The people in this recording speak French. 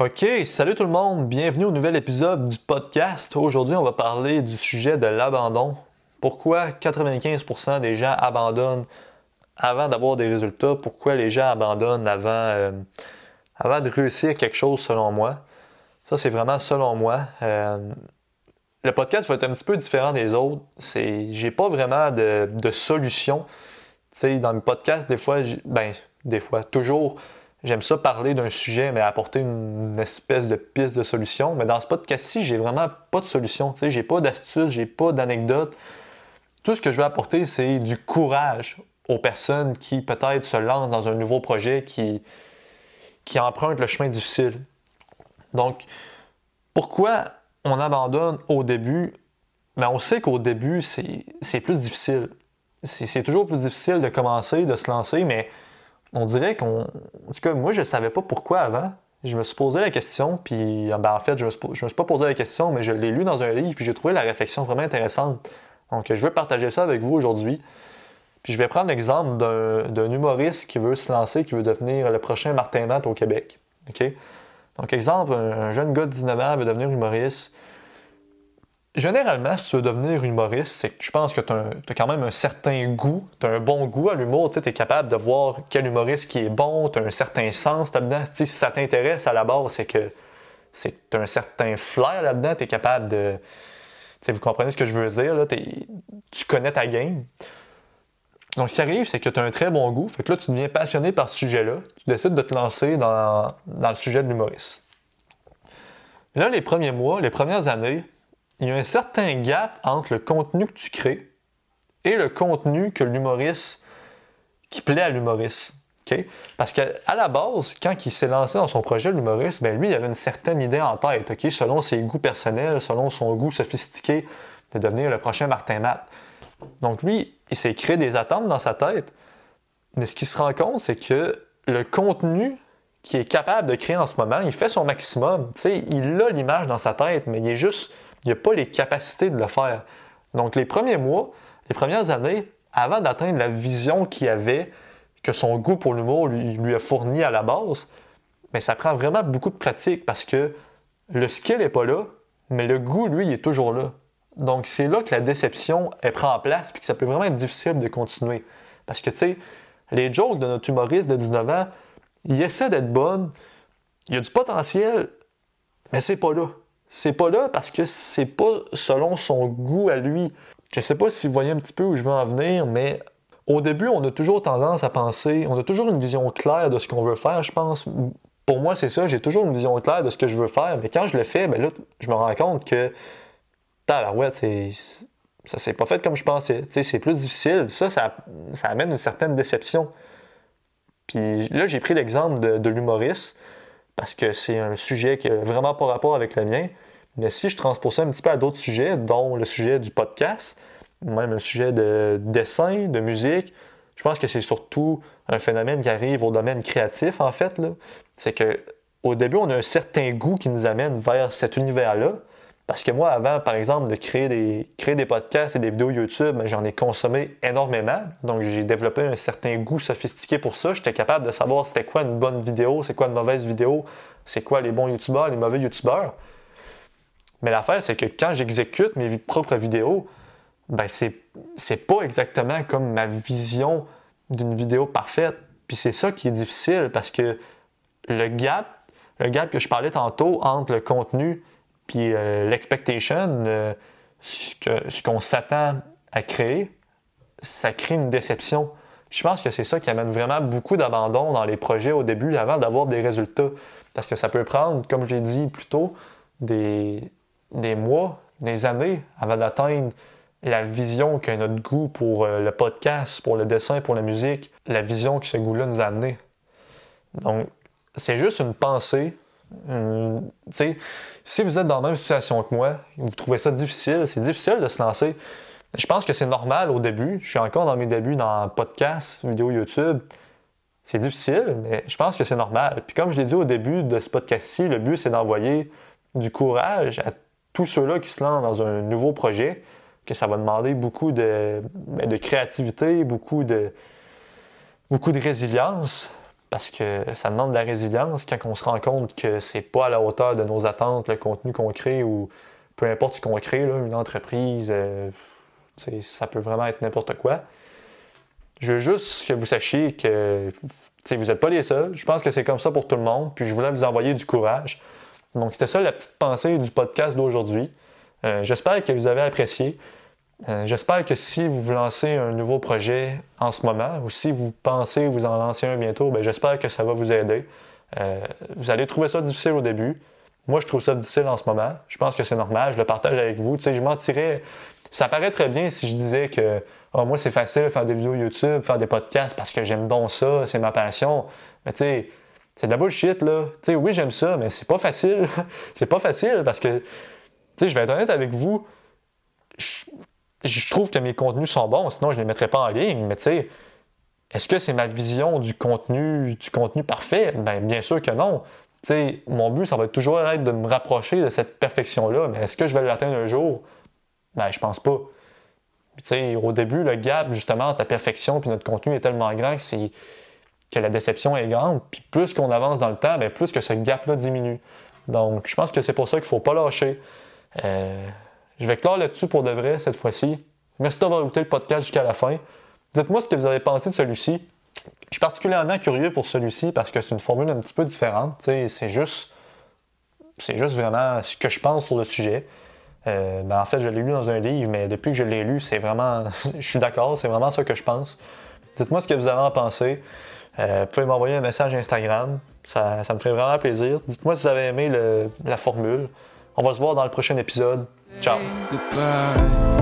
Ok, salut tout le monde, bienvenue au nouvel épisode du podcast. Aujourd'hui, on va parler du sujet de l'abandon. Pourquoi 95% des gens abandonnent avant d'avoir des résultats? Pourquoi les gens abandonnent avant, euh, de réussir quelque chose selon moi? Ça, c'est vraiment selon moi. Euh, le podcast va être un petit peu différent des autres. C'est, j'ai pas vraiment de, solution. Tu dans le podcast, des fois, ben, des fois, toujours, J'aime ça parler d'un sujet, mais apporter une, espèce de piste de solution. Mais dans ce podcast-ci, j'ai vraiment pas de solution. Tu sais, j'ai pas d'astuce, j'ai pas d'anecdote. Tout ce que je veux apporter, c'est du courage aux personnes qui peut-être se lancent dans un nouveau projet, qui, qui empruntent le chemin difficile. Donc, pourquoi on abandonne au début? Mais on sait qu'au début, c'est plus difficile. C'est toujours plus difficile de commencer, de se lancer, mais on dirait qu'on. En tout cas, moi, je ne savais pas pourquoi avant. Je me suis posé la question, puis ben, en fait, je ne me, suis pas posé la question, mais je l'ai lu dans un livre, puis j'ai trouvé la réflexion vraiment intéressante. Donc, je veux partager ça avec vous aujourd'hui. Puis je vais prendre l'exemple d'un humoriste qui veut se lancer, qui veut devenir le prochain Martin Matt au Québec. OK? Donc, exemple, un, jeune gars de 19 ans veut devenir humoriste. Généralement, si tu veux devenir humoriste, c'est que je pense que tu as, quand même un certain goût, tu as un bon goût à l'humour, tu es capable de voir quel humoriste qui est bon, tu as un certain sens là-dedans. Si ça t'intéresse à la base, c'est que as un certain flair là-dedans, tu es capable de. vous comprenez ce que je veux dire, là, tu connais ta game. Donc, ce qui arrive, c'est que tu as un très bon goût, fait que là, tu deviens passionné par ce sujet-là, tu décides de te lancer dans, dans le sujet de l'humoriste. Là, les premiers mois, les premières années, il y a un certain gap entre le contenu que tu crées et le contenu que l'humoriste, qui plaît à l'humoriste. Parce qu'à la base, quand il s'est lancé dans son projet, l'humoriste, ben lui, il avait une certaine idée en tête, selon ses goûts personnels, selon son goût sophistiqué de devenir le prochain Martin Matt. Donc lui, il s'est créé des attentes dans sa tête, mais ce qu'il se rend compte, c'est que le contenu qu'il est capable de créer en ce moment, il fait son maximum. il a l'image dans sa tête, mais il est juste il n'a pas les capacités de le faire. Donc, les premiers mois, les premières années, avant d'atteindre la vision qu'il avait, que son goût pour l'humour lui, a fourni à la base, mais ça prend vraiment beaucoup de pratique parce que le skill n'est pas là, mais le goût, lui, il est toujours là. Donc, c'est là que la déception elle prend place puis que ça peut vraiment être difficile de continuer. Parce que, tu sais, les jokes de notre humoriste de 19 ans, il essaie d'être bonne, il y a du potentiel, mais c'est pas là. C'est pas là parce que c'est pas selon son goût à lui. Je sais pas si vous voyez un petit peu où je veux en venir, mais au début, on a toujours tendance à penser, on a toujours une vision claire de ce qu'on veut faire, je pense. Pour moi, c'est ça, j'ai toujours une vision claire de ce que je veux faire, mais quand je le fais, ben là, je me rends compte que, ça s'est pas fait comme je pensais. C'est plus difficile. Ça, ça, amène une certaine déception. Puis là, j'ai pris l'exemple de l'humoriste parce que c'est un sujet qui n'a vraiment pas rapport avec le mien. Mais si je transpose ça un petit peu à d'autres sujets, dont le sujet du podcast, même un sujet de dessin, de musique, je pense que c'est surtout un phénomène qui arrive au domaine créatif, en fait. C'est que au début, on a un certain goût qui nous amène vers cet univers-là. Parce que moi, avant, par exemple, de créer des, créer des podcasts et des vidéos YouTube, ben, j'en ai consommé énormément. Donc, j'ai développé un certain goût sophistiqué pour ça. J'étais capable de savoir c'était quoi une bonne vidéo, c'est quoi une mauvaise vidéo, c'est quoi les bons YouTubeurs, les mauvais YouTubeurs. Mais l'affaire, c'est que quand j'exécute mes propres vidéos, ben, c'est, c'est pas exactement comme ma vision d'une vidéo parfaite. Puis c'est ça qui est difficile parce que le gap, le gap que je parlais tantôt entre le contenu puis euh, l'expectation, euh, ce qu'on s'attend à créer, ça crée une déception. je pense que c'est ça qui amène vraiment beaucoup d'abandon dans les projets au début avant d'avoir des résultats. Parce que ça peut prendre, comme je l'ai dit plus tôt, des, des mois, des années avant d'atteindre la vision que notre goût pour euh, le podcast, pour le dessin, pour la musique, la vision que ce goût-là nous a amené. Donc, c'est juste une pensée, euh, si vous êtes dans la même situation que moi, vous trouvez ça difficile, c'est difficile de se lancer. Je pense que c'est normal au début. Je suis encore dans mes débuts dans podcast, vidéo YouTube. C'est difficile, mais je pense que c'est normal. Puis comme je l'ai dit au début de ce podcast-ci, le but c'est d'envoyer du courage à tous ceux-là qui se lancent dans un nouveau projet, que ça va demander beaucoup de, ben, de créativité, beaucoup de, beaucoup de résilience. Parce que ça demande de la résilience quand on se rend compte que c'est pas à la hauteur de nos attentes, le contenu qu'on crée ou peu importe ce qu'on crée, là, une entreprise, euh, ça peut vraiment être n'importe quoi. Je veux juste que vous sachiez que vous n'êtes pas les seuls. Je pense que c'est comme ça pour tout le monde. Puis je voulais vous envoyer du courage. Donc c'était ça la petite pensée du podcast d'aujourd'hui. Euh, j'espère que vous avez apprécié. Euh, j'espère que si vous lancez un nouveau projet en ce moment ou si vous pensez vous en lancer un bientôt, ben, j'espère que ça va vous aider. Euh, vous allez trouver ça difficile au début. Moi, je trouve ça difficile en ce moment. Je pense que c'est normal. Je le partage avec vous. Tu sais, je mentirais. Ça paraît très bien si je disais que oh, moi, c'est facile de faire des vidéos YouTube, faire des podcasts parce que j'aime donc ça, c'est ma passion. Mais tu sais, c'est de la bullshit, là. Tu sais, oui, j'aime ça, mais c'est pas facile. c'est pas facile parce que, tu sais, je vais être honnête avec vous trouve que mes contenus sont bons, sinon je ne les mettrais pas en ligne, mais tu sais, est-ce que c'est ma vision du contenu, du contenu parfait? Ben, bien sûr que non. Sais, mon but, ça va toujours être de me rapprocher de cette perfection-là, mais est-ce que je vais l'atteindre un jour? Ben, je pense pas. Tu sais, au début, le gap, justement, entre la perfection et notre contenu est tellement grand que, que la déception est grande. Puis plus qu'on avance dans le temps, ben, plus que ce gap-là diminue. Donc, je pense que c'est pour ça qu'il ne faut pas lâcher. Euh, je vais clore là-dessus pour de vrai cette fois-ci. Merci d'avoir écouté le podcast jusqu'à la fin. Dites-moi ce que vous avez pensé de celui-ci. Je suis particulièrement curieux pour celui-ci parce que c'est une formule un petit peu différente. C'est juste, c'est juste vraiment ce que je pense sur le sujet. Euh, ben, en fait, je l'ai lu dans un livre, mais depuis que je l'ai lu, c'est vraiment. je suis d'accord, c'est vraiment ça que je pense. Dites-moi ce que vous avez en pensé. Euh, vous pouvez m'envoyer un message Instagram. Ça, me ferait vraiment plaisir. Dites-moi si vous avez aimé la formule. On va se voir dans le prochain épisode. Ciao. Goodbye.